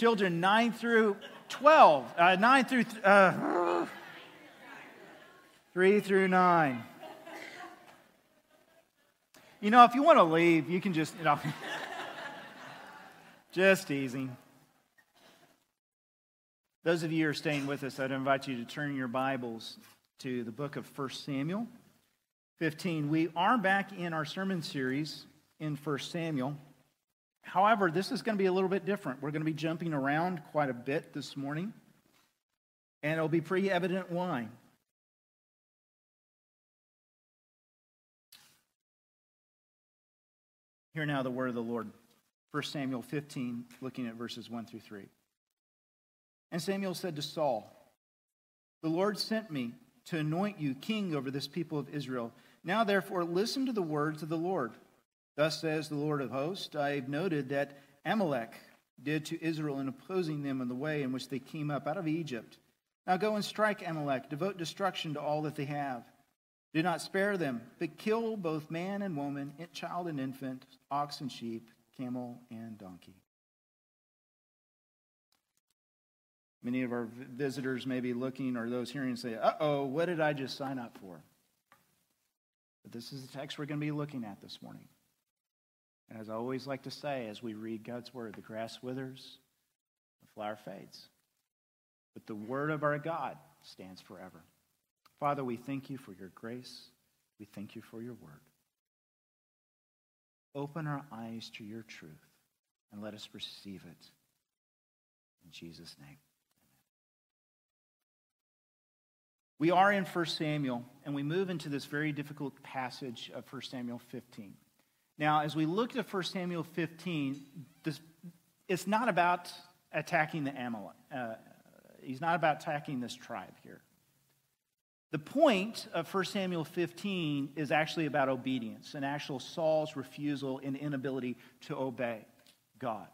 children 9 through 12, uh, 9 through uh, 3 through 9. You know, if you want to leave, you can just, you know, just easy. Those of you who are staying with us, I'd invite you to turn your Bibles to the book of 1 Samuel 15. We are back in our sermon series in 1 Samuel. However, this is going to be a little bit different. We're going to be jumping around quite a bit this morning, and it'll be pretty evident why. Hear now the word of the Lord. 1 Samuel 15, looking at verses 1 through 3. And Samuel said to Saul, The Lord sent me to anoint you king over this people of Israel. Now, therefore, listen to the words of the Lord. Thus says the Lord of hosts I have noted that Amalek did to Israel in opposing them in the way in which they came up out of Egypt. Now go and strike Amalek, devote destruction to all that they have. Do not spare them, but kill both man and woman, child and infant, ox and sheep, camel and donkey. Many of our visitors may be looking or those hearing say, uh oh, what did I just sign up for? But this is the text we're going to be looking at this morning. And as I always like to say as we read God's word, the grass withers, the flower fades. But the word of our God stands forever. Father, we thank you for your grace. We thank you for your word. Open our eyes to your truth and let us receive it. In Jesus' name. We are in 1 Samuel, and we move into this very difficult passage of 1 Samuel 15. Now, as we look at 1 Samuel 15, this, it's not about attacking the Amalek. Uh, he's not about attacking this tribe here. The point of 1 Samuel 15 is actually about obedience and actual Saul's refusal and inability to obey God.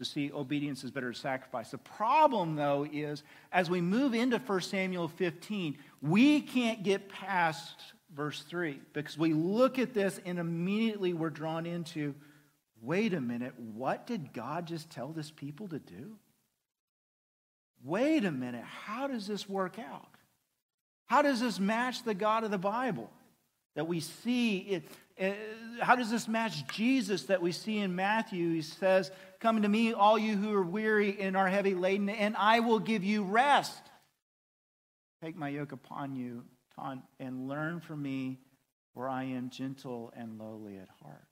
To see obedience is better than sacrifice. The problem, though, is as we move into 1 Samuel 15, we can't get past verse 3 because we look at this and immediately we're drawn into wait a minute, what did God just tell this people to do? Wait a minute, how does this work out? How does this match the God of the Bible that we see? It, it, how does this match Jesus that we see in Matthew? He says, Come to me, all you who are weary and are heavy laden, and I will give you rest. Take my yoke upon you and learn from me, for I am gentle and lowly at heart.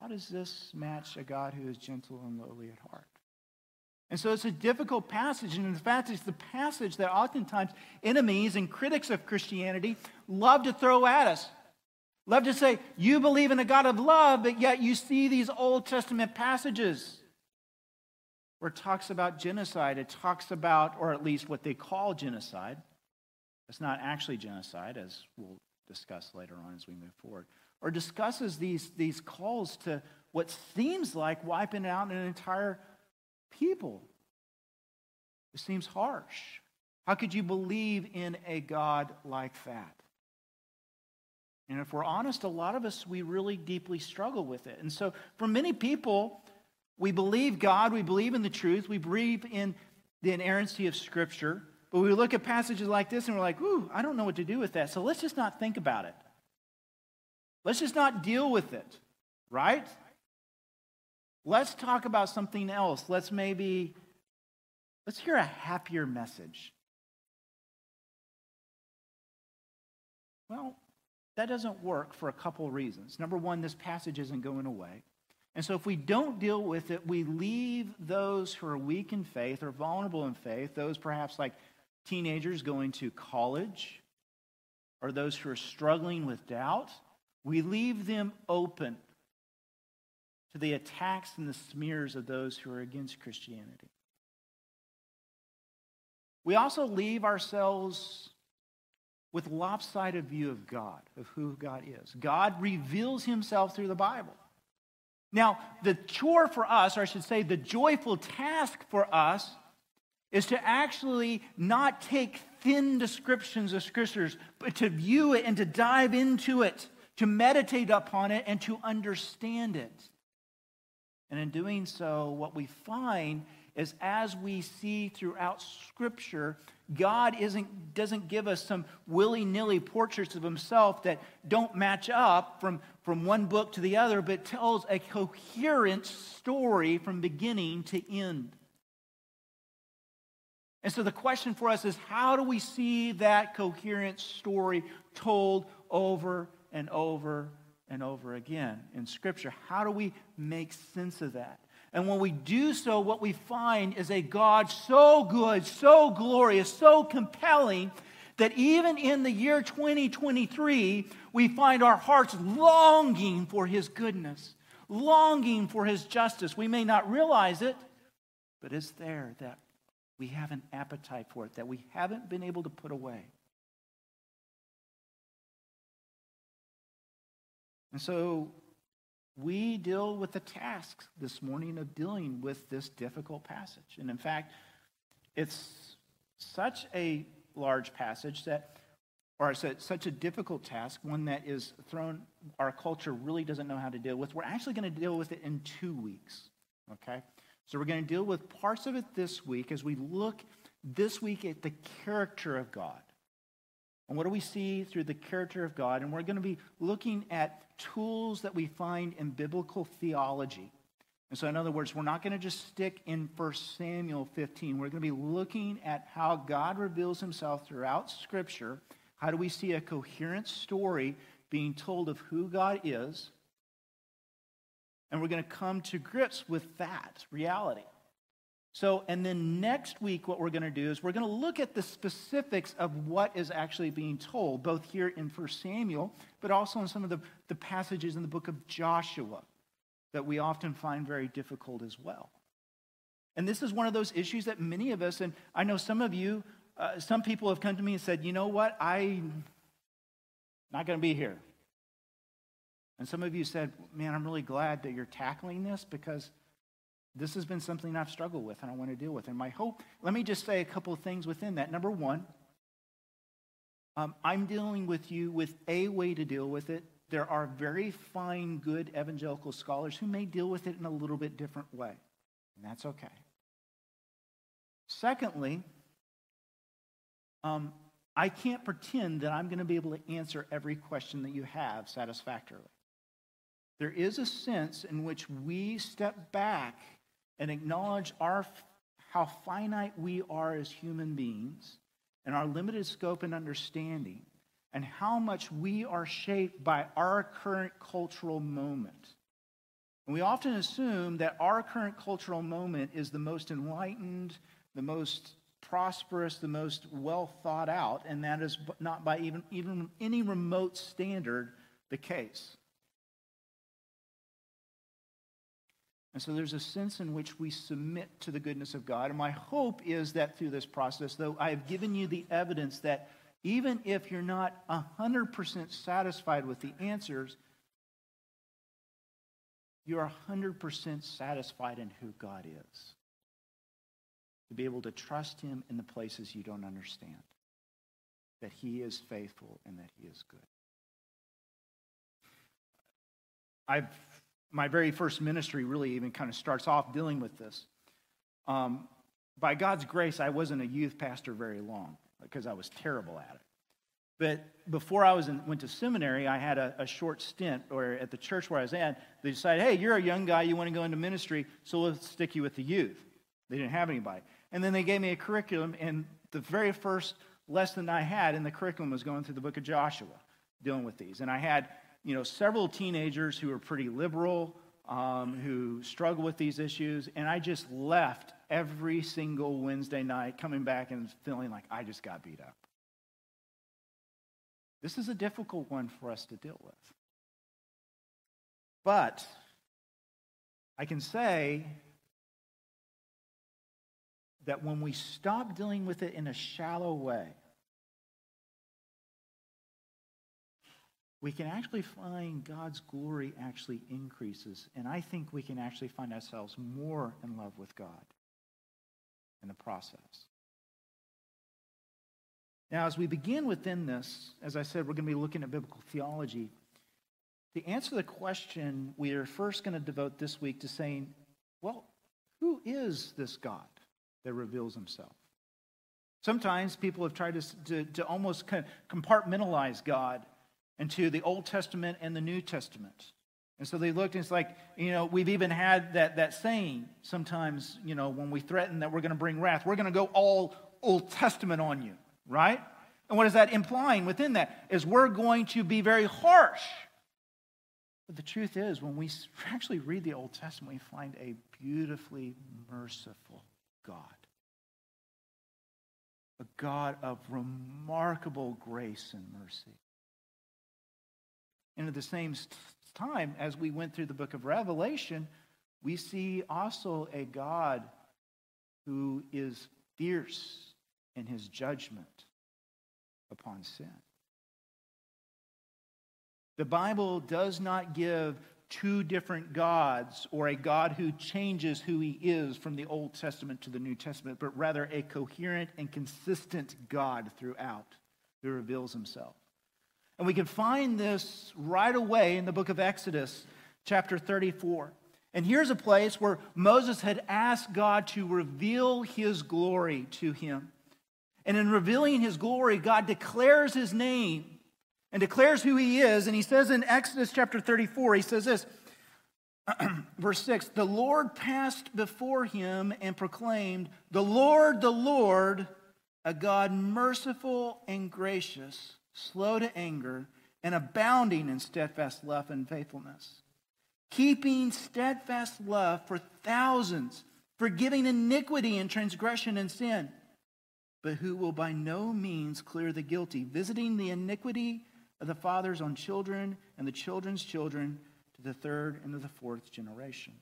How does this match a God who is gentle and lowly at heart? And so it's a difficult passage. And in fact, it's the passage that oftentimes enemies and critics of Christianity love to throw at us. Love to say, you believe in a God of love, but yet you see these Old Testament passages where it talks about genocide. It talks about, or at least what they call genocide. It's not actually genocide, as we'll discuss later on as we move forward. Or discusses these, these calls to what seems like wiping out an entire people. It seems harsh. How could you believe in a God like that? And if we're honest, a lot of us, we really deeply struggle with it. And so, for many people, we believe God, we believe in the truth, we believe in the inerrancy of Scripture, but we look at passages like this and we're like, ooh, I don't know what to do with that. So let's just not think about it. Let's just not deal with it, right? Let's talk about something else. Let's maybe, let's hear a happier message. Well, that doesn't work for a couple reasons. Number one, this passage isn't going away. And so, if we don't deal with it, we leave those who are weak in faith or vulnerable in faith, those perhaps like teenagers going to college, or those who are struggling with doubt, we leave them open to the attacks and the smears of those who are against Christianity. We also leave ourselves with lopsided view of God, of who God is. God reveals himself through the Bible. Now, the chore for us, or I should say, the joyful task for us, is to actually not take thin descriptions of scriptures, but to view it and to dive into it, to meditate upon it, and to understand it. And in doing so, what we find is as we see throughout Scripture, God isn't, doesn't give us some willy nilly portraits of himself that don't match up from, from one book to the other, but tells a coherent story from beginning to end. And so the question for us is how do we see that coherent story told over and over and over again in Scripture? How do we make sense of that? And when we do so, what we find is a God so good, so glorious, so compelling that even in the year 2023, we find our hearts longing for His goodness, longing for His justice. We may not realize it, but it's there that we have an appetite for it, that we haven't been able to put away. And so we deal with the task this morning of dealing with this difficult passage. And in fact, it's such a large passage that, or such a difficult task, one that is thrown, our culture really doesn't know how to deal with. We're actually going to deal with it in two weeks, okay? So we're going to deal with parts of it this week as we look this week at the character of God. And what do we see through the character of God? And we're going to be looking at tools that we find in biblical theology. And so, in other words, we're not going to just stick in 1 Samuel 15. We're going to be looking at how God reveals himself throughout Scripture. How do we see a coherent story being told of who God is? And we're going to come to grips with that reality. So, and then next week, what we're going to do is we're going to look at the specifics of what is actually being told, both here in 1 Samuel, but also in some of the, the passages in the book of Joshua that we often find very difficult as well. And this is one of those issues that many of us, and I know some of you, uh, some people have come to me and said, you know what, I'm not going to be here. And some of you said, man, I'm really glad that you're tackling this because this has been something I've struggled with and I want to deal with. And my hope, let me just say a couple of things within that. Number one, um, I'm dealing with you with a way to deal with it. There are very fine, good evangelical scholars who may deal with it in a little bit different way, and that's okay. Secondly, um, I can't pretend that I'm going to be able to answer every question that you have satisfactorily. There is a sense in which we step back and acknowledge our, how finite we are as human beings and our limited scope and understanding, and how much we are shaped by our current cultural moment. And we often assume that our current cultural moment is the most enlightened, the most prosperous, the most well thought out, and that is not by even, even any remote standard the case. And so there's a sense in which we submit to the goodness of God. And my hope is that through this process, though I have given you the evidence that even if you're not 100% satisfied with the answers, you're 100% satisfied in who God is. To be able to trust Him in the places you don't understand, that He is faithful and that He is good. I've my very first ministry really even kind of starts off dealing with this. Um, by God's grace, I wasn't a youth pastor very long because I was terrible at it. But before I was in, went to seminary, I had a, a, short stint, or at the church where I was at, they decided, hey, you're a young guy, you want to go into ministry, so let's stick you with the youth. They didn't have anybody. And then they gave me a curriculum, and the very first lesson I had in the curriculum was going through the book of Joshua, dealing with these. And I had you know, several teenagers who were pretty liberal, um, who struggle with these issues, and I just left every single Wednesday night coming back and feeling like I just got beat up. This is a difficult one for us to deal with. But I can say that when we stop dealing with it in a shallow way, we can actually find God's glory actually increases. And I think we can actually find ourselves more in love with God in the process. Now, as we begin within this, as I said, we're going to be looking at biblical theology. to answer the question, we are first going to devote this week to saying, well, who is this God that reveals himself? Sometimes people have tried to, to, to almost compartmentalize God into the Old Testament and the New Testament. And so they looked and it's like, you know, we've even had that, that saying sometimes, you know, when we threaten that we're going to bring wrath, we're going to go all Old Testament on you, right? And what is that implying within that? Is we're going to be very harsh. But the truth is, when we actually read the Old Testament, we find a beautifully merciful God. A God of remarkable grace and mercy. And at the same time, as we went through the book of Revelation, we see also a God who is fierce in his judgment upon sin. The Bible does not give two different gods or a God who changes who he is from the Old Testament to the New Testament, but rather a coherent and consistent God throughout who reveals himself. And we can find this right away in the book of Exodus, chapter 34. And here's a place where Moses had asked God to reveal his glory to him. And in revealing his glory, God declares his name and declares who he is. And he says in Exodus chapter 34, he says this, verse 6 The Lord passed before him and proclaimed, The Lord, the Lord, a God merciful and gracious slow to anger, and abounding in steadfast love and faithfulness, keeping steadfast love for thousands, forgiving iniquity and transgression and sin, but who will by no means clear the guilty, visiting the iniquity of the fathers on children and the children's children to the third and to the fourth generation.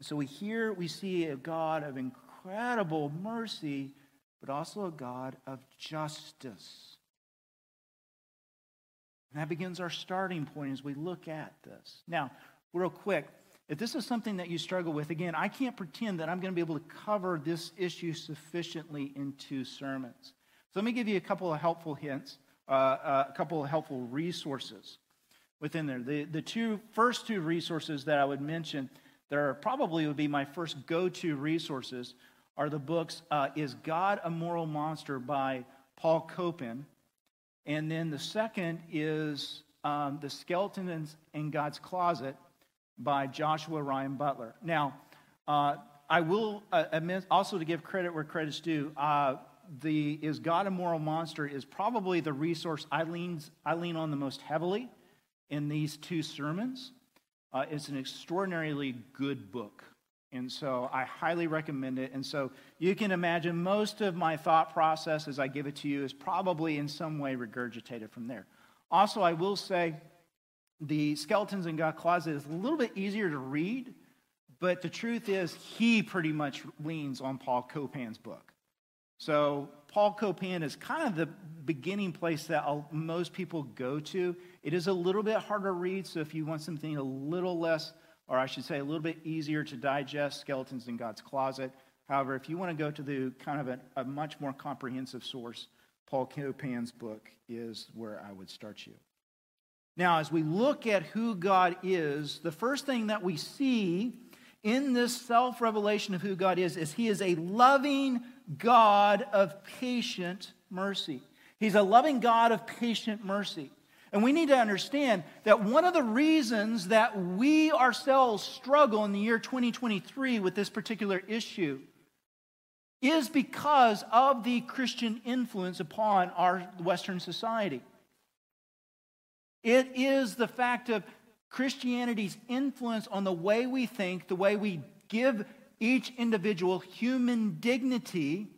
So we hear, we see a God of incredible mercy, but also a God of justice. And that begins our starting point as we look at this. Now, real quick, if this is something that you struggle with, again, I can't pretend that I'm going to be able to cover this issue sufficiently in two sermons. So let me give you a couple of helpful hints, uh, uh, a couple of helpful resources within there. The, the two first two resources that I would mention that are probably would be my first go-to resources are the books uh, Is God a Moral Monster by Paul Copan and then the second is um, The Skeletons in God's Closet by Joshua Ryan Butler. Now, uh, I will uh, admit also to give credit where credit's due. The Is God a Moral Monster is probably the resource I lean, I lean on the most heavily in these two sermons. Uh, it's an extraordinarily good book. And so I highly recommend it. And so you can imagine most of my thought process as I give it to you is probably in some way regurgitated from there. Also, I will say the Skeletons in God Closet is a little bit easier to read, but the truth is he pretty much leans on Paul Copan's book. So Paul Copan is kind of the beginning place that most people go to. It is a little bit harder to read, so if you want something a little less or I should say, a little bit easier to digest Skeletons in God's Closet. However, if you want to go to the kind of a, a much more comprehensive source, Paul Copan's book is where I would start you. Now, as we look at who God is, the first thing that we see in this self revelation of who God is is He is a loving God of patient mercy. He's a loving God of patient mercy. And we need to understand that one of the reasons that we ourselves struggle in the year 2023 with this particular issue is because of the Christian influence upon our Western society. It is the fact of Christianity's influence on the way we think, the way we give each individual human dignity,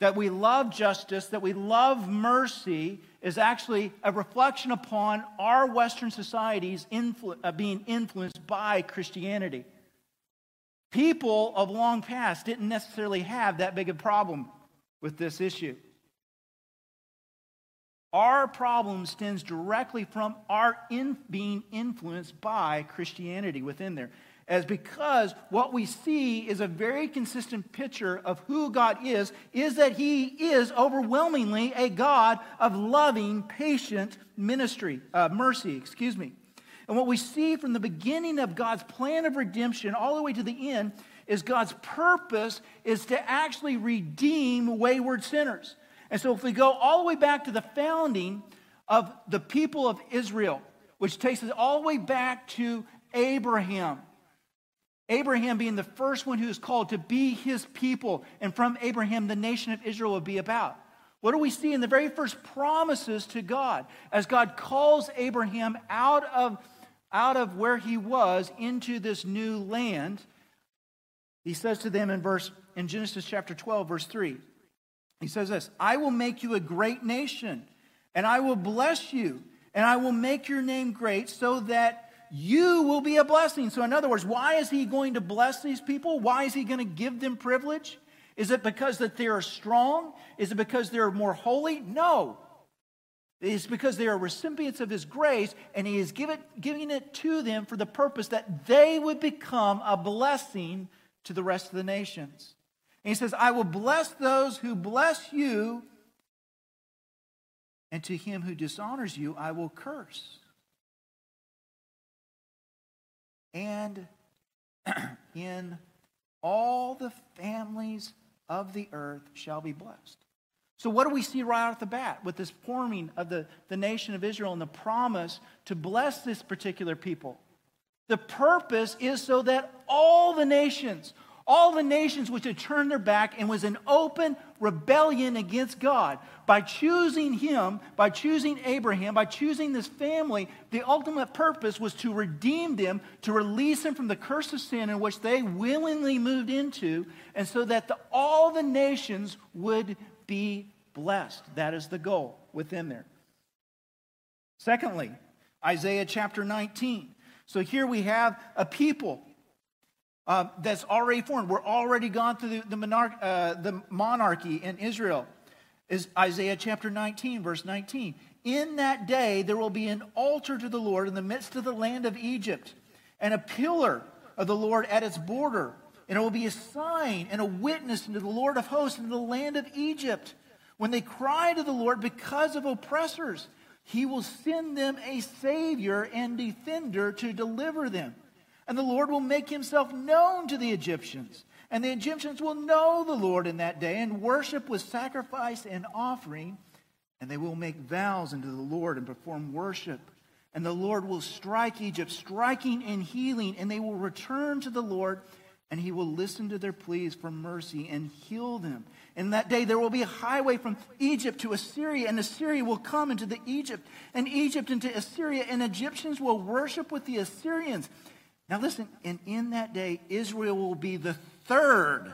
that we love justice, that we love mercy, is actually a reflection upon our Western societies influ- uh, being influenced by Christianity. People of long past didn't necessarily have that big a problem with this issue. Our problem stems directly from our in, being influenced by Christianity within there. as because what we see is a very consistent picture of who God is, is that He is overwhelmingly a God of loving, patient ministry, uh, mercy, excuse me. And what we see from the beginning of God's plan of redemption all the way to the end is God's purpose is to actually redeem wayward sinners. And so if we go all the way back to the founding of the people of Israel, which takes us all the way back to Abraham. Abraham being the first one who is called to be his people, and from Abraham, the nation of Israel will be about. What do we see in the very first promises to God as God calls Abraham out of, out of where he was into this new land? He says to them in verse in Genesis chapter 12, verse 3. He says this I will make you a great nation, and I will bless you, and I will make your name great so that you will be a blessing. So, in other words, why is he going to bless these people? Why is he going to give them privilege? Is it because that they are strong? Is it because they're more holy? No. It's because they are recipients of his grace, and he is giving it to them for the purpose that they would become a blessing to the rest of the nations. And he says, I will bless those who bless you, and to him who dishonors you, I will curse. and in all the families of the earth shall be blessed. So, what do we see right off the bat with this forming of the, the nation of Israel and the promise to bless this particular people? The purpose is so that all the nations, all the nations which had turned their back and was in open rebellion against God. By choosing him, by choosing Abraham, by choosing this family, the ultimate purpose was to redeem them, to release them from the curse of sin in which they willingly moved into, and so that the, all the nations would be blessed. That is the goal within there. Secondly, Isaiah chapter 19. So here we have a people uh, that's already formed. We're already gone through the, the, monarch, uh, the monarchy in Israel. Is Isaiah chapter 19, verse 19. In that day there will be an altar to the Lord in the midst of the land of Egypt, and a pillar of the Lord at its border. And it will be a sign and a witness unto the Lord of hosts in the land of Egypt. When they cry to the Lord because of oppressors, he will send them a Savior and defender to deliver them. And the Lord will make himself known to the Egyptians. And the Egyptians will know the Lord in that day and worship with sacrifice and offering. And they will make vows unto the Lord and perform worship. And the Lord will strike Egypt, striking and healing. And they will return to the Lord, and he will listen to their pleas for mercy and heal them. In that day there will be a highway from Egypt to Assyria, and Assyria will come into the Egypt, and Egypt into Assyria, and Egyptians will worship with the Assyrians. Now, listen, and in that day, Israel will be the third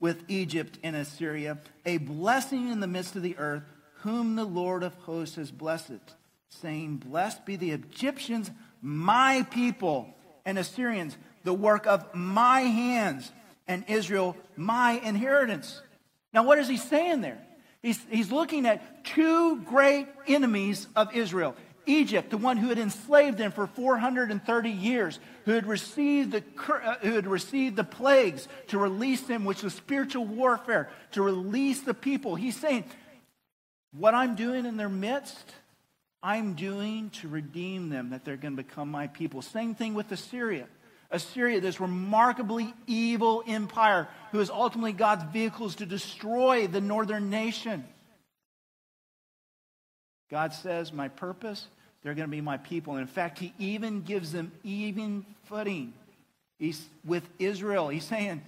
with Egypt and Assyria, a blessing in the midst of the earth, whom the Lord of hosts has blessed, saying, Blessed be the Egyptians, my people, and Assyrians, the work of my hands, and Israel, my inheritance. Now, what is he saying there? He's, he's looking at two great enemies of Israel Egypt, the one who had enslaved them for 430 years, who had received the, uh, who had received the plagues to release them, which was spiritual warfare, to release the people. He's saying, What I'm doing in their midst, I'm doing to redeem them, that they're going to become my people. Same thing with Assyria. Assyria, this remarkably evil empire, who is ultimately God's vehicles to destroy the northern nation. God says, My purpose they're going to be my people. And in fact, he even gives them even footing. He's with Israel. He's saying,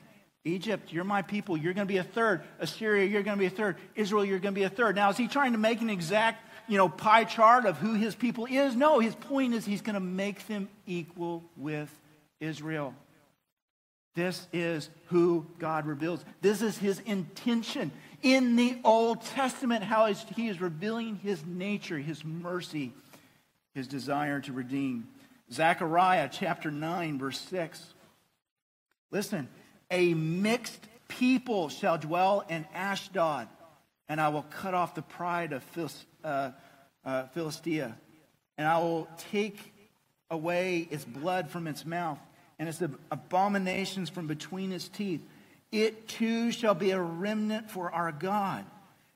Egypt, you're my people. You're going to be a third. Assyria, you're going to be a third. Israel, you're going to be a third. Now, is he trying to make an exact, you know, pie chart of who his people is? No, his point is he's going to make them equal with Israel. This is who God reveals. This is his intention in the Old Testament, how he is revealing his nature, his mercy, his desire to redeem. Zechariah chapter 9, verse 6. Listen, a mixed people shall dwell in Ashdod, and I will cut off the pride of uh, uh, Philistia, and I will take away its blood from its mouth, and its abominations from between its teeth. It too shall be a remnant for our God.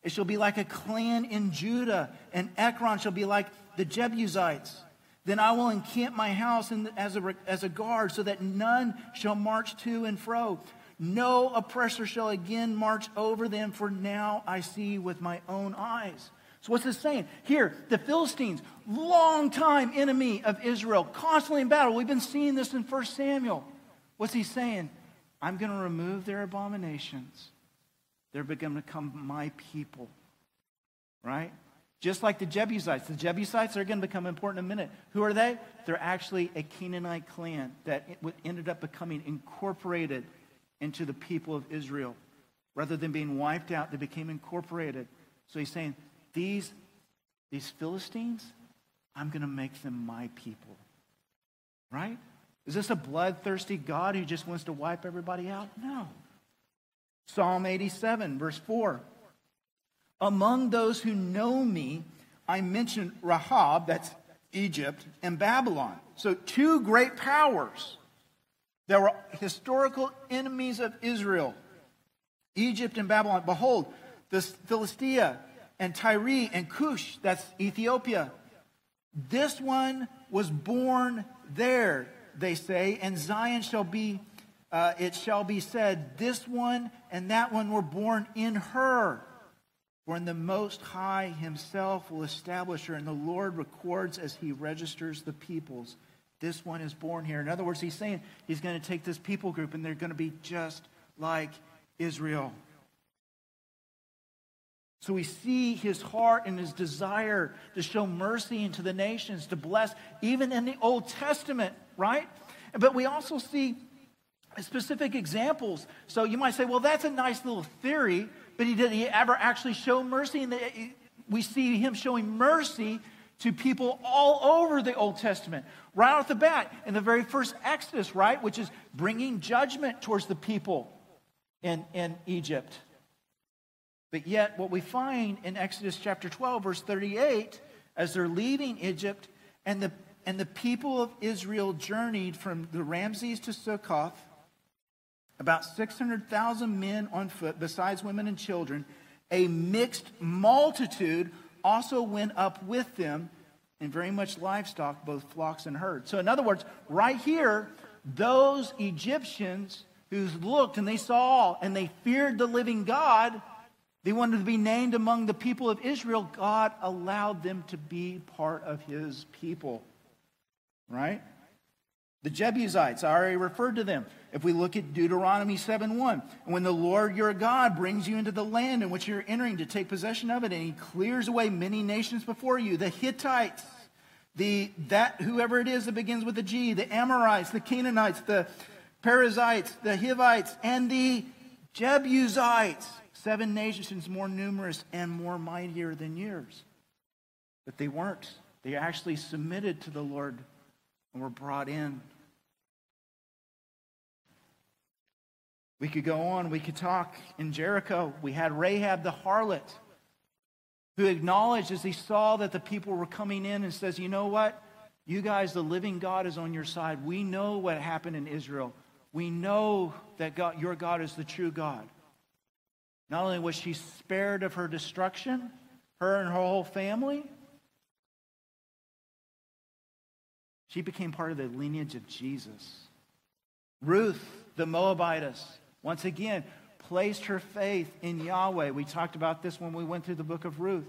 It shall be like a clan in Judah, and Ekron shall be like the Jebusites. Then I will encamp my house in, as, a, as a guard, so that none shall march to and fro. No oppressor shall again march over them, for now I see with my own eyes. So, what's this saying? Here, the Philistines, long-time enemy of Israel, constantly in battle. We've been seeing this in 1 Samuel. What's he saying? I'm going to remove their abominations. They're going to become my people. Right? Just like the Jebusites. The Jebusites are going to become important in a minute. Who are they? They're actually a Canaanite clan that ended up becoming incorporated into the people of Israel. Rather than being wiped out, they became incorporated. So he's saying, these, these Philistines, I'm going to make them my people. Right? Is this a bloodthirsty God who just wants to wipe everybody out? No. Psalm 87, verse 4. Among those who know me, I mentioned Rahab, that's Egypt, and Babylon. So, two great powers that were historical enemies of Israel Egypt and Babylon. Behold, the Philistia and Tyre and Cush, that's Ethiopia. This one was born there, they say, and Zion shall be, uh, it shall be said, this one and that one were born in her. For in the Most High himself will establish her, and the Lord records as he registers the peoples. This one is born here. In other words, he's saying he's going to take this people group, and they're going to be just like Israel. So we see his heart and his desire to show mercy into the nations, to bless, even in the Old Testament, right? But we also see specific examples. So you might say, well, that's a nice little theory, but he did he ever actually show mercy? And we see him showing mercy to people all over the Old Testament. Right off the bat, in the very first Exodus, right, which is bringing judgment towards the people in, in Egypt. But yet, what we find in Exodus chapter 12, verse 38, as they're leaving Egypt, and the, and the people of Israel journeyed from the Ramses to Succoth, about 600,000 men on foot, besides women and children, a mixed multitude also went up with them, and very much livestock, both flocks and herds. So, in other words, right here, those Egyptians who looked and they saw and they feared the living God they wanted to be named among the people of Israel. God allowed them to be part of his people. Right? The Jebusites, I already referred to them. If we look at Deuteronomy 7 1, when the Lord your God brings you into the land in which you're entering to take possession of it, and he clears away many nations before you, the Hittites, the that whoever it is that begins with a G, the Amorites, the Canaanites, the Perizzites, the Hivites, and the Jebusites seven nations more numerous and more mightier than yours. But they weren't. They actually submitted to the Lord and were brought in. We could go on. We could talk in Jericho. We had Rahab the harlot who acknowledged as he saw that the people were coming in and says, You know what? You guys, the living God is on your side. We know what happened in Israel. We know that God, your God is the true God. Not only was she spared of her destruction, her and her whole family, she became part of the lineage of Jesus. Ruth, the Moabitess, once again, placed her faith in Yahweh. We talked about this when we went through the book of Ruth.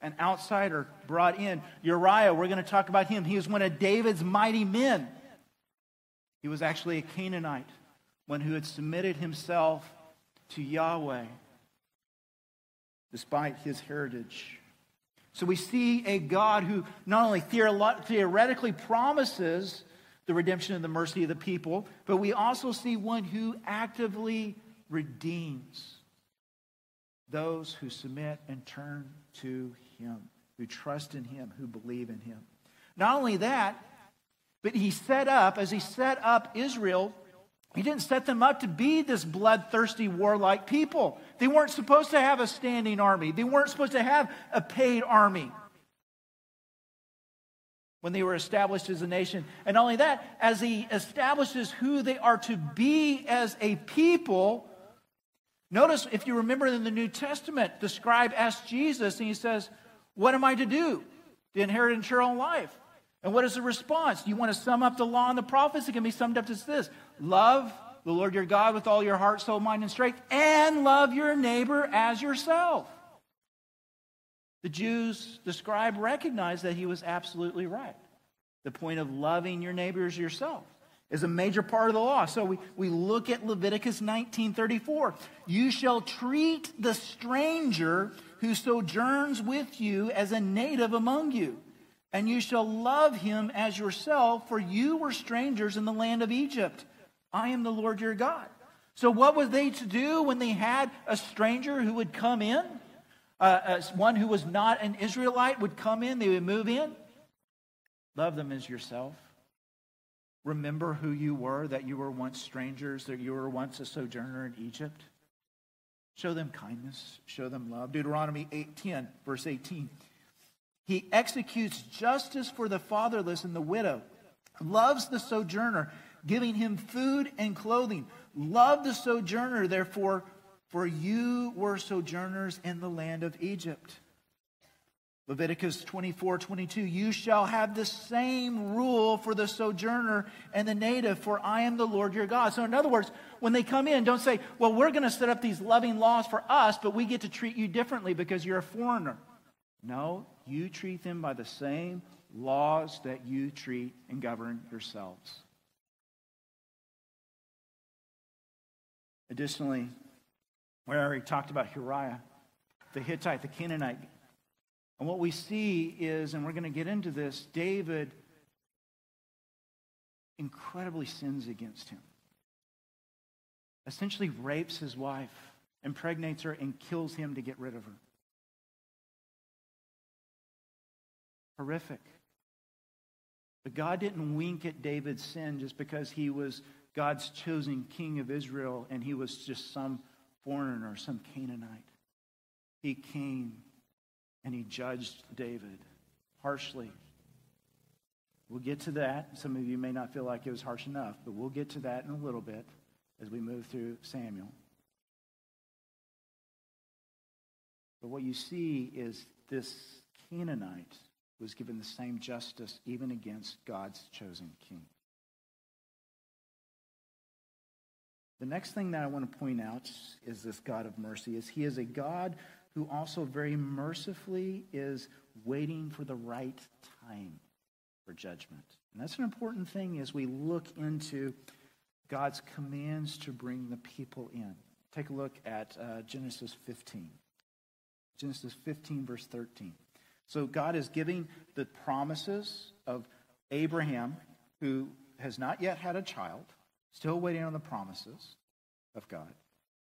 An outsider brought in. Uriah, we're going to talk about him. He was one of David's mighty men. He was actually a Canaanite, one who had submitted himself to Yahweh despite his heritage. So we see a God who not only theoretically promises the redemption and the mercy of the people, but we also see one who actively redeems those who submit and turn to him, who trust in him, who believe in him. Not only that, but he set up, as he set up Israel he didn't set them up to be this bloodthirsty, warlike people. They weren't supposed to have a standing army, they weren't supposed to have a paid army. When they were established as a nation. And not only that, as he establishes who they are to be as a people, notice if you remember in the New Testament, the scribe asked Jesus, and he says, What am I to do to inherit eternal life? And what is the response? You want to sum up the law and the prophets? It can be summed up as this love the Lord your God with all your heart, soul, mind, and strength, and love your neighbor as yourself. The Jews, the scribe, recognized that he was absolutely right. The point of loving your neighbors yourself is a major part of the law. So we, we look at Leviticus 19:34. You shall treat the stranger who sojourns with you as a native among you, and you shall love him as yourself, for you were strangers in the land of Egypt. I am the Lord your God. So, what were they to do when they had a stranger who would come in? Uh, one who was not an Israelite would come in, they would move in. Love them as yourself. Remember who you were, that you were once strangers, that you were once a sojourner in Egypt. Show them kindness, show them love. Deuteronomy 8:10, verse 18. He executes justice for the fatherless and the widow, loves the sojourner, giving him food and clothing. Love the sojourner, therefore, for you were sojourners in the land of Egypt. Leviticus 24, 22, you shall have the same rule for the sojourner and the native, for I am the Lord your God. So, in other words, when they come in, don't say, well, we're going to set up these loving laws for us, but we get to treat you differently because you're a foreigner. No, you treat them by the same laws that you treat and govern yourselves. Additionally, we already talked about Uriah, the Hittite, the Canaanite. And what we see is, and we're going to get into this, David incredibly sins against him. Essentially rapes his wife, impregnates her, and kills him to get rid of her. Horrific. But God didn't wink at David's sin just because he was God's chosen king of Israel and he was just some foreigner, or some Canaanite. He came and he judged David harshly. We'll get to that. Some of you may not feel like it was harsh enough, but we'll get to that in a little bit as we move through Samuel. But what you see is this Canaanite was given the same justice even against God's chosen king. The next thing that I want to point out is this God of mercy is he is a God who also very mercifully is waiting for the right time for judgment. And that's an important thing as we look into God's commands to bring the people in. Take a look at uh, Genesis 15. Genesis 15, verse 13. So God is giving the promises of Abraham, who has not yet had a child, still waiting on the promises of God.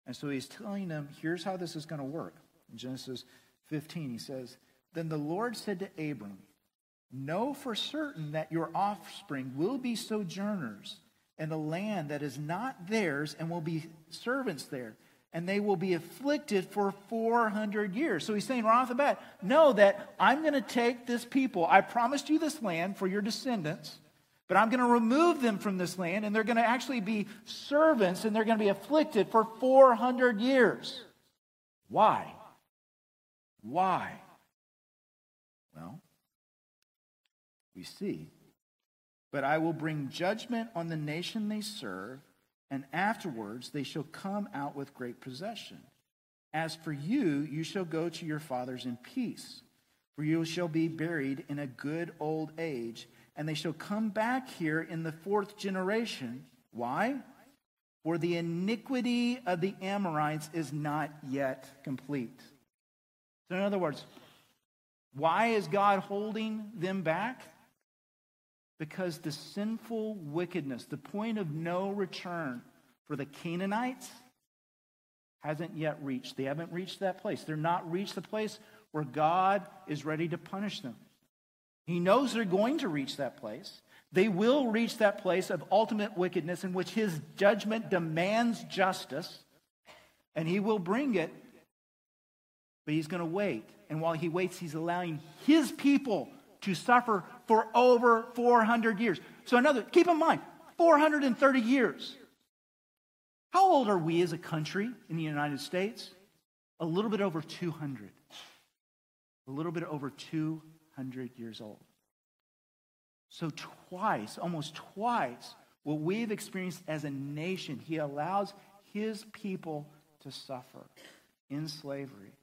And so he's telling them, here's how this is going to work. In Genesis 15, he says, Then the Lord said to Abram, Know for certain that your offspring will be sojourners in a land that is not theirs and will be servants there. And they will be afflicted for 400 years. So he's saying right off the bat, know that I'm going to take this people. I promised you this land for your descendants. But I'm going to remove them from this land, and they're going to actually be servants, and they're going to be afflicted for 400 years. Why? Why? Well, we see. But I will bring judgment on the nation they serve, and afterwards they shall come out with great possession. As for you, you shall go to your fathers in peace, for you shall be buried in a good old age and they shall come back here in the fourth generation. Why? For the iniquity of the Amorites is not yet complete. So, in other words, why is God holding them back? Because the sinful wickedness, the point of no return for the Canaanites, hasn't yet reached. They haven't reached that place. They're not reached the place where God is ready to punish them. He knows they're going to reach that place. They will reach that place of ultimate wickedness in which his judgment demands justice, and he will bring it, but he's going to wait. And while he waits, he's allowing his people to suffer for over 400 years. So another, keep in mind, 430 years. How old are we as a country in the United States? A little bit over 200. A little bit over 200 years old. So, twice, almost twice, what we've experienced as a nation, he allows his people to suffer in slavery.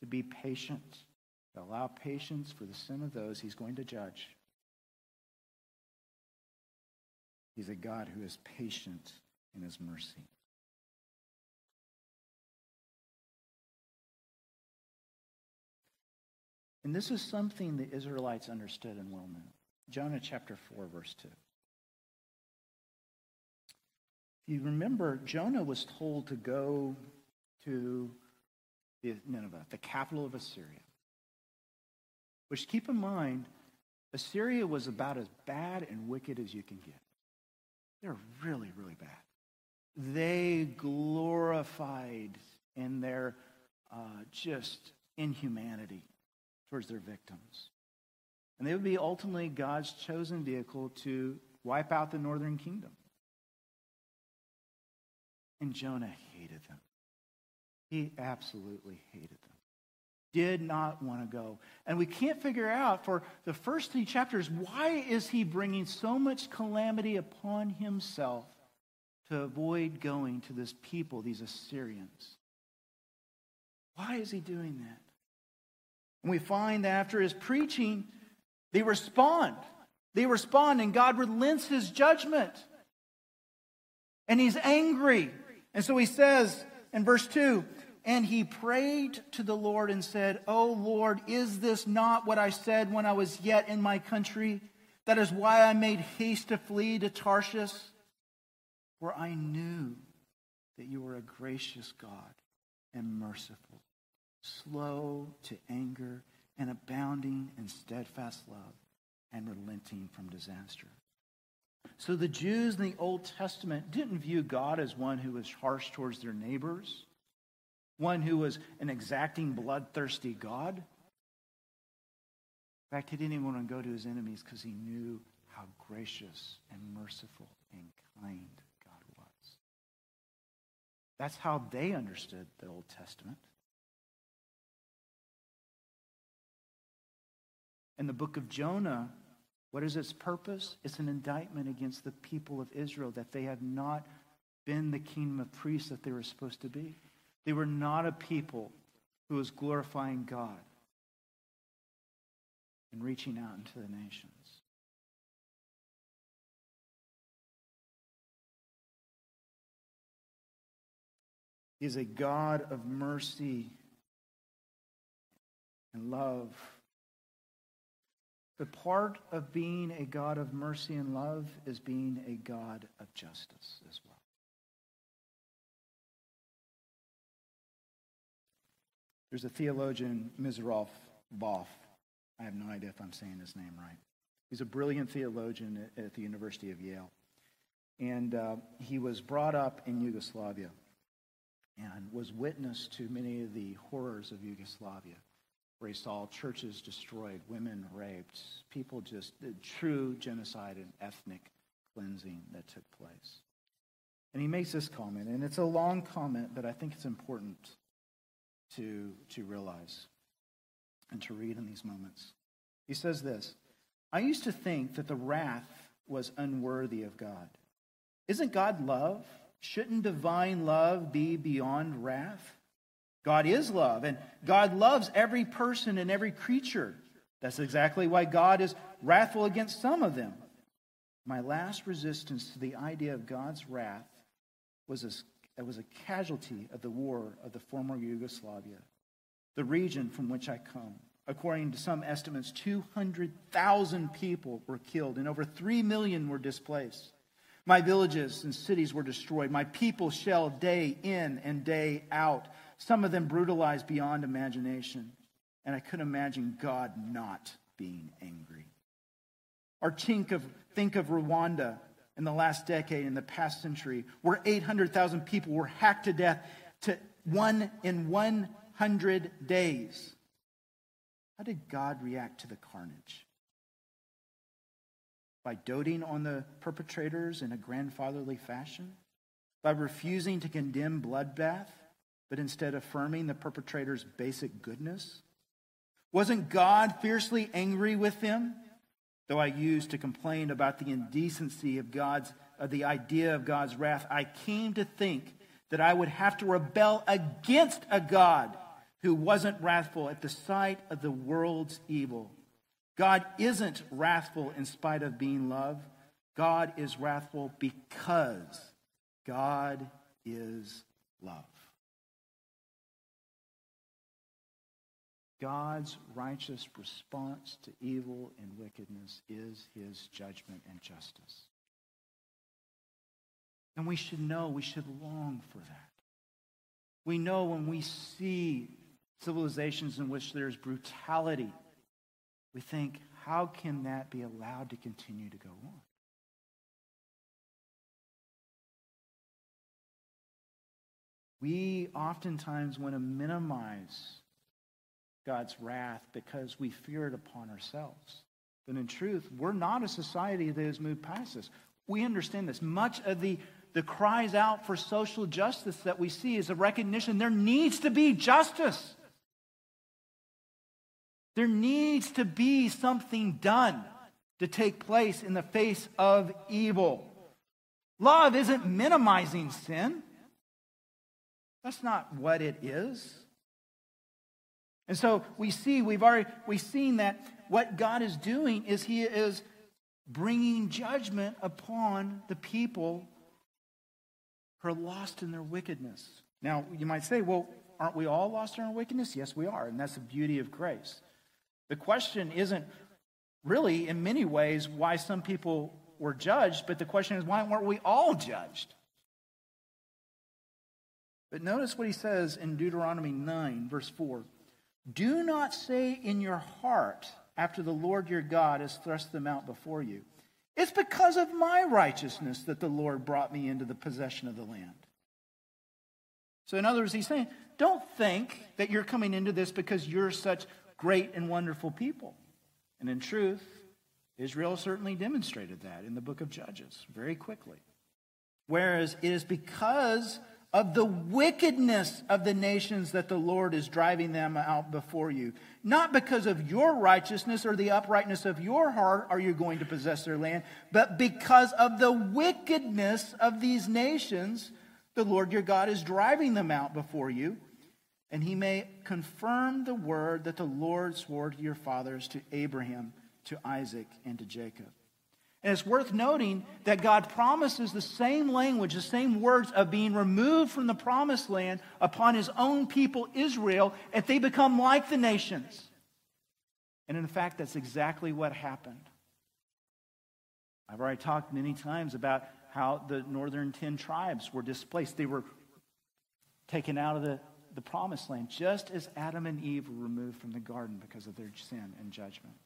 To be patient, to allow patience for the sin of those he's going to judge. He's a God who is patient in his mercy. And this is something the Israelites understood and well knew. Jonah chapter 4, verse 2. If you remember, Jonah was told to go to Nineveh, the capital of Assyria. Which, keep in mind, Assyria was about as bad and wicked as you can get. They're really, really bad. They glorified in their uh, just inhumanity towards their victims. And they would be ultimately God's chosen vehicle to wipe out the northern kingdom. And Jonah hated them. He absolutely hated them. Did not want to go. And we can't figure out for the first three chapters why is he bringing so much calamity upon himself to avoid going to this people, these Assyrians? Why is he doing that? And we find that after his preaching, they respond. They respond, and God relents his judgment. And he's angry. And so he says in verse 2 And he prayed to the Lord and said, Oh Lord, is this not what I said when I was yet in my country? That is why I made haste to flee to Tarshish, for I knew that you were a gracious God and merciful slow to anger, and abounding in steadfast love, and relenting from disaster. So the Jews in the Old Testament didn't view God as one who was harsh towards their neighbors, one who was an exacting, bloodthirsty God. In fact, he didn't even want to go to his enemies because he knew how gracious and merciful and kind God was. That's how they understood the Old Testament. And the book of Jonah, what is its purpose? It's an indictment against the people of Israel that they have not been the kingdom of priests that they were supposed to be. They were not a people who was glorifying God and reaching out into the nations. He is a God of mercy and love. But part of being a God of mercy and love is being a God of justice as well. There's a theologian, Mizraim Boff. I have no idea if I'm saying his name right. He's a brilliant theologian at the University of Yale. And uh, he was brought up in Yugoslavia and was witness to many of the horrors of Yugoslavia where he saw churches destroyed, women raped, people just, true genocide and ethnic cleansing that took place. And he makes this comment, and it's a long comment, but I think it's important to, to realize and to read in these moments. He says this I used to think that the wrath was unworthy of God. Isn't God love? Shouldn't divine love be beyond wrath? God is love, and God loves every person and every creature. That's exactly why God is wrathful against some of them. My last resistance to the idea of God's wrath was a, was a casualty of the war of the former Yugoslavia, the region from which I come. According to some estimates, 200,000 people were killed and over 3 million were displaced. My villages and cities were destroyed. My people shelled day in and day out some of them brutalized beyond imagination. And I could imagine God not being angry. Or think of, think of Rwanda in the last decade, in the past century, where 800,000 people were hacked to death to one in 100 days. How did God react to the carnage? By doting on the perpetrators in a grandfatherly fashion? By refusing to condemn bloodbath, but instead affirming the perpetrator's basic goodness? Wasn't God fiercely angry with them? Though I used to complain about the indecency of God's of the idea of God's wrath, I came to think that I would have to rebel against a God who wasn't wrathful at the sight of the world's evil. God isn't wrathful in spite of being love. God is wrathful because God is love. God's righteous response to evil and wickedness is his judgment and justice. And we should know, we should long for that. We know when we see civilizations in which there's brutality, we think, how can that be allowed to continue to go on? We oftentimes want to minimize God's wrath because we fear it upon ourselves. But in truth, we're not a society that has moved past this. We understand this. Much of the, the cries out for social justice that we see is a recognition there needs to be justice. There needs to be something done to take place in the face of evil. Love isn't minimizing sin. That's not what it is. And so we see, we've already we've seen that what God is doing is He is bringing judgment upon the people who are lost in their wickedness. Now, you might say, well, aren't we all lost in our wickedness? Yes, we are, and that's the beauty of grace. The question isn't really, in many ways, why some people were judged, but the question is, why weren't we all judged? But notice what he says in Deuteronomy 9, verse 4 Do not say in your heart, after the Lord your God has thrust them out before you, it's because of my righteousness that the Lord brought me into the possession of the land. So, in other words, he's saying, don't think that you're coming into this because you're such great and wonderful people. And in truth, Israel certainly demonstrated that in the book of Judges very quickly. Whereas it is because of the wickedness of the nations that the Lord is driving them out before you. Not because of your righteousness or the uprightness of your heart are you going to possess their land, but because of the wickedness of these nations, the Lord your God is driving them out before you and he may confirm the word that the Lord swore to your fathers, to Abraham, to Isaac, and to Jacob. And it's worth noting that God promises the same language, the same words of being removed from the promised land upon his own people, Israel, if they become like the nations. And in fact, that's exactly what happened. I've already talked many times about how the northern 10 tribes were displaced. They were taken out of the the promised land, just as Adam and Eve were removed from the garden because of their sin and judgment.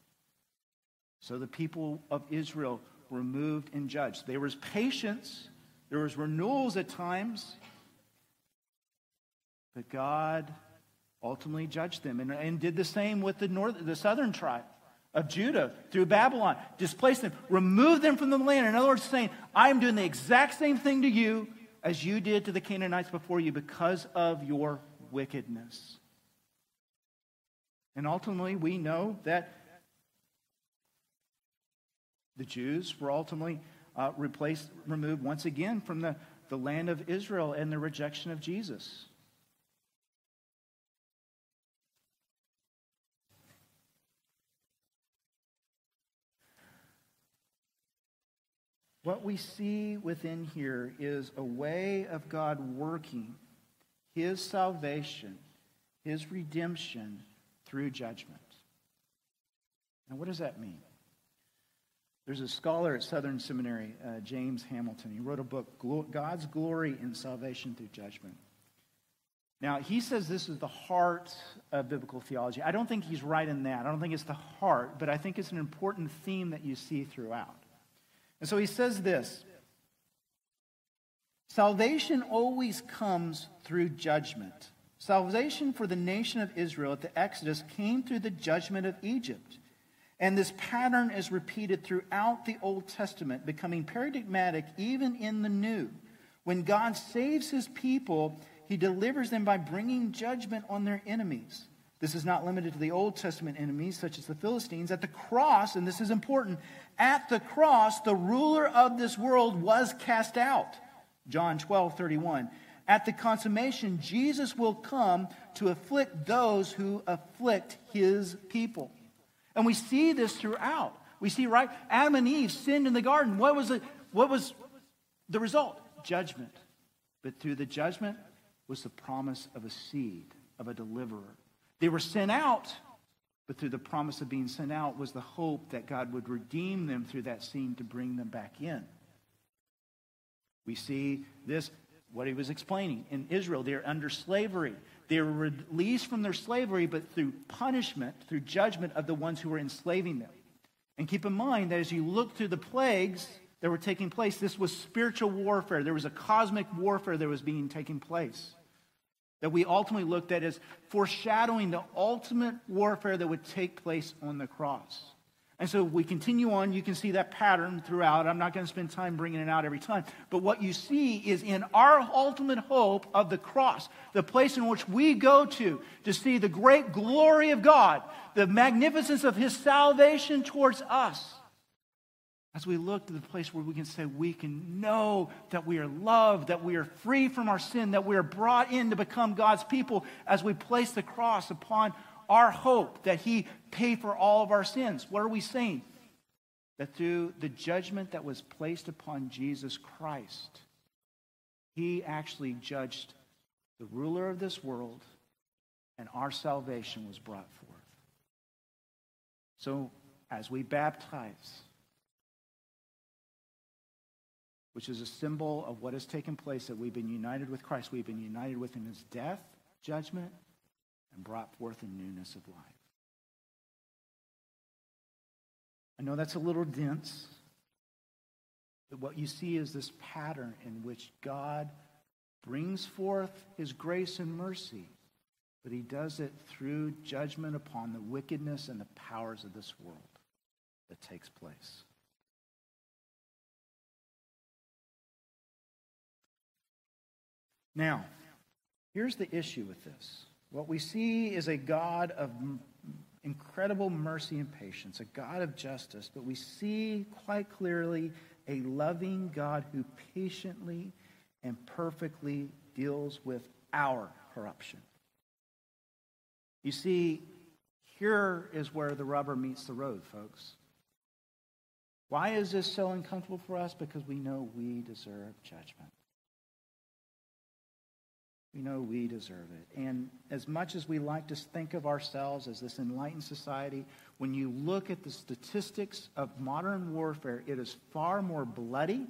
So the people of Israel were moved and judged. There was patience, there was renewals at times, but God ultimately judged them and, and did the same with the, north, the southern tribe of Judah through Babylon, displaced them, removed them from the land. In other words, saying, I am doing the exact same thing to you as you did to the Canaanites before you because of your wickedness. And ultimately, we know that the Jews were ultimately uh, replaced, removed once again from the, the land of Israel and the rejection of Jesus. What we see within here is a way of God working his salvation, his redemption through judgment. Now, what does that mean? There's a scholar at Southern Seminary, uh, James Hamilton. He wrote a book, God's Glory in Salvation Through Judgment. Now, he says this is the heart of biblical theology. I don't think he's right in that. I don't think it's the heart, but I think it's an important theme that you see throughout. And so he says this Salvation always comes through judgment. Salvation for the nation of Israel at the Exodus came through the judgment of Egypt. And this pattern is repeated throughout the Old Testament, becoming paradigmatic even in the New. When God saves his people, he delivers them by bringing judgment on their enemies. This is not limited to the Old Testament enemies, such as the Philistines. At the cross, and this is important, at the cross, the ruler of this world was cast out. John 12, 31. At the consummation, Jesus will come to afflict those who afflict his people. And we see this throughout. We see, right? Adam and Eve sinned in the garden. What was, it, what was the result? Judgment. But through the judgment was the promise of a seed, of a deliverer. They were sent out, but through the promise of being sent out was the hope that God would redeem them through that seed to bring them back in. We see this, what he was explaining. In Israel, they're under slavery. They were released from their slavery, but through punishment, through judgment of the ones who were enslaving them. And keep in mind that as you look through the plagues that were taking place, this was spiritual warfare. There was a cosmic warfare that was being taking place. That we ultimately looked at as foreshadowing the ultimate warfare that would take place on the cross. And so we continue on. You can see that pattern throughout. I'm not going to spend time bringing it out every time. But what you see is in our ultimate hope of the cross, the place in which we go to to see the great glory of God, the magnificence of his salvation towards us. As we look to the place where we can say we can know that we are loved, that we are free from our sin, that we are brought in to become God's people as we place the cross upon our hope that he paid for all of our sins. What are we saying? That through the judgment that was placed upon Jesus Christ, he actually judged the ruler of this world, and our salvation was brought forth. So, as we baptize, which is a symbol of what has taken place, that we've been united with Christ, we've been united with him in his death, judgment, and brought forth a newness of life. I know that's a little dense, but what you see is this pattern in which God brings forth his grace and mercy, but he does it through judgment upon the wickedness and the powers of this world that takes place. Now, here's the issue with this. What we see is a God of incredible mercy and patience, a God of justice, but we see quite clearly a loving God who patiently and perfectly deals with our corruption. You see, here is where the rubber meets the road, folks. Why is this so uncomfortable for us? Because we know we deserve judgment. We know we deserve it. And as much as we like to think of ourselves as this enlightened society, when you look at the statistics of modern warfare, it is far more bloody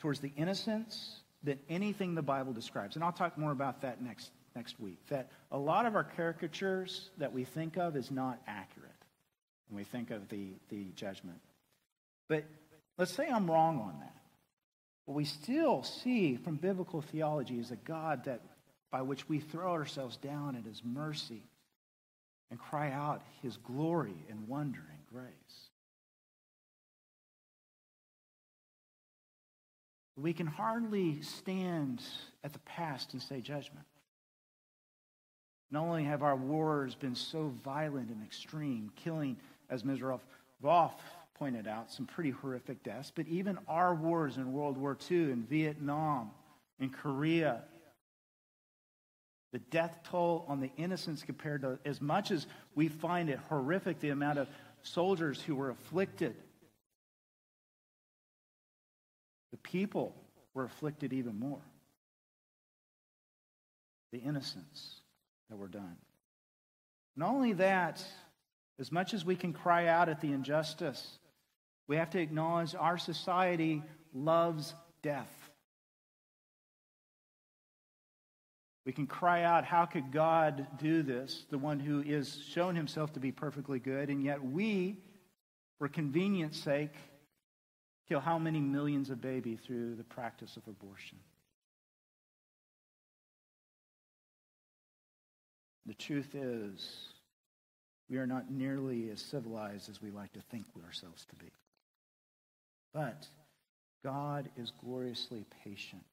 towards the innocents than anything the Bible describes. And I'll talk more about that next, next week. That a lot of our caricatures that we think of is not accurate when we think of the, the judgment. But let's say I'm wrong on that. What we still see from biblical theology is a God that by which we throw ourselves down at his mercy and cry out his glory and wonder and grace. We can hardly stand at the past and say judgment. Not only have our wars been so violent and extreme, killing, as Mizrav Voff pointed out, some pretty horrific deaths, but even our wars in World War II, in Vietnam, in Korea, the death toll on the innocents compared to as much as we find it horrific the amount of soldiers who were afflicted. The people were afflicted even more. The innocents that were done. Not only that as much as we can cry out at the injustice we have to acknowledge our society loves death We can cry out, How could God do this? The one who is shown himself to be perfectly good, and yet we, for convenience sake, kill how many millions of babies through the practice of abortion? The truth is, we are not nearly as civilized as we like to think ourselves to be. But God is gloriously patient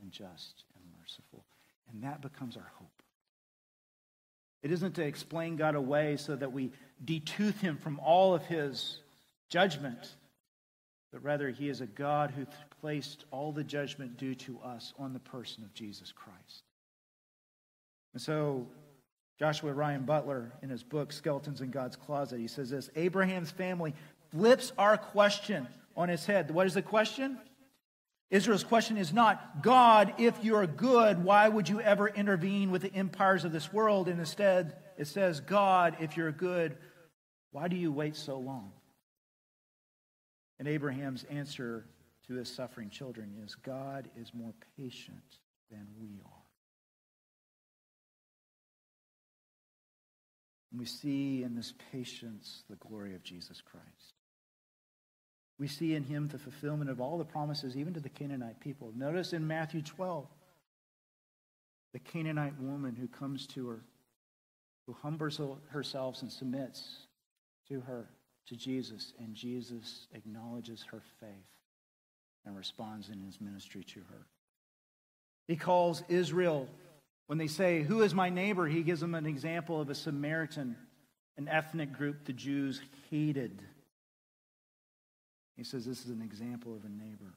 and just and merciful, and that becomes our hope. It isn't to explain God away so that we detooth him from all of his judgment, but rather he is a God who placed all the judgment due to us on the person of Jesus Christ. And so Joshua Ryan Butler, in his book, Skeletons in God's Closet, he says this Abraham's family flips our question on his head. What is the question? Israel's question is not, God, if you're good, why would you ever intervene with the empires of this world? And instead, it says, God, if you're good, why do you wait so long? And Abraham's answer to his suffering children is, God is more patient than we are. And we see in this patience the glory of Jesus Christ. We see in him the fulfillment of all the promises, even to the Canaanite people. Notice in Matthew 12, the Canaanite woman who comes to her, who humbles herself and submits to her, to Jesus, and Jesus acknowledges her faith and responds in his ministry to her. He calls Israel when they say, Who is my neighbor? He gives them an example of a Samaritan, an ethnic group the Jews hated. He says, This is an example of a neighbor.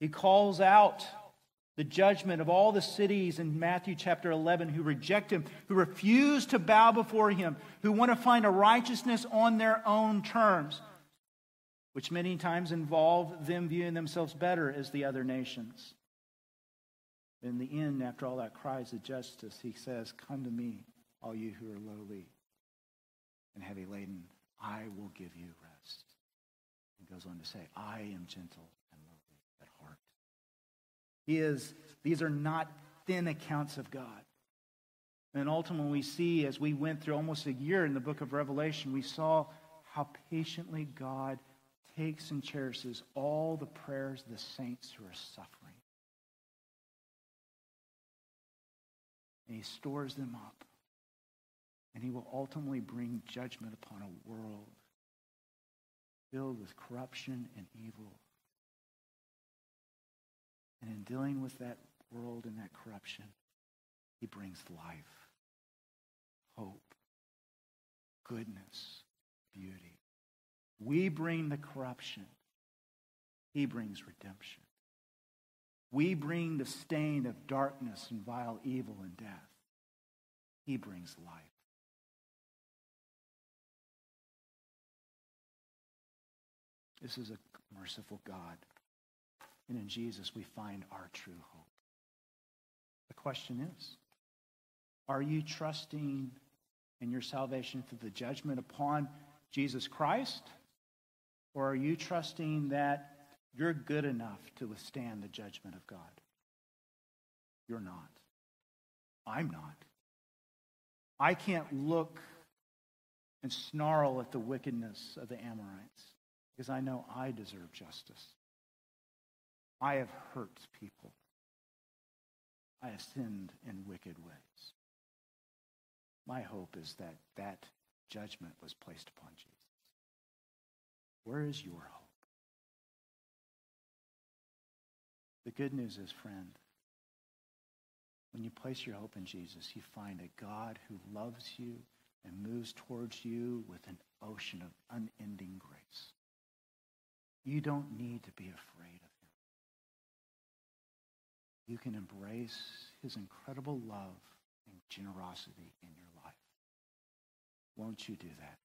He calls out the judgment of all the cities in Matthew chapter 11 who reject him, who refuse to bow before him, who want to find a righteousness on their own terms, which many times involve them viewing themselves better as the other nations. In the end, after all that cries of justice, he says, Come to me, all you who are lowly and heavy laden. I will give you. Goes on to say, I am gentle and lowly at heart. He is, these are not thin accounts of God. And ultimately, we see as we went through almost a year in the book of Revelation, we saw how patiently God takes and cherishes all the prayers of the saints who are suffering. and he stores them up. And he will ultimately bring judgment upon a world filled with corruption and evil. And in dealing with that world and that corruption, he brings life, hope, goodness, beauty. We bring the corruption. He brings redemption. We bring the stain of darkness and vile evil and death. He brings life. This is a merciful God. And in Jesus, we find our true hope. The question is Are you trusting in your salvation through the judgment upon Jesus Christ? Or are you trusting that you're good enough to withstand the judgment of God. You're not. I'm not. I can't look and snarl at the wickedness of the Amorites because I know I deserve justice. I have hurt people. I have sinned in wicked ways. My hope is that that judgment was placed upon Jesus. Where is your hope? The good news is, friend, when you place your hope in Jesus, you find a God who loves you and moves towards you with an ocean of unending grace. You don't need to be afraid of him. You can embrace his incredible love and generosity in your life. Won't you do that?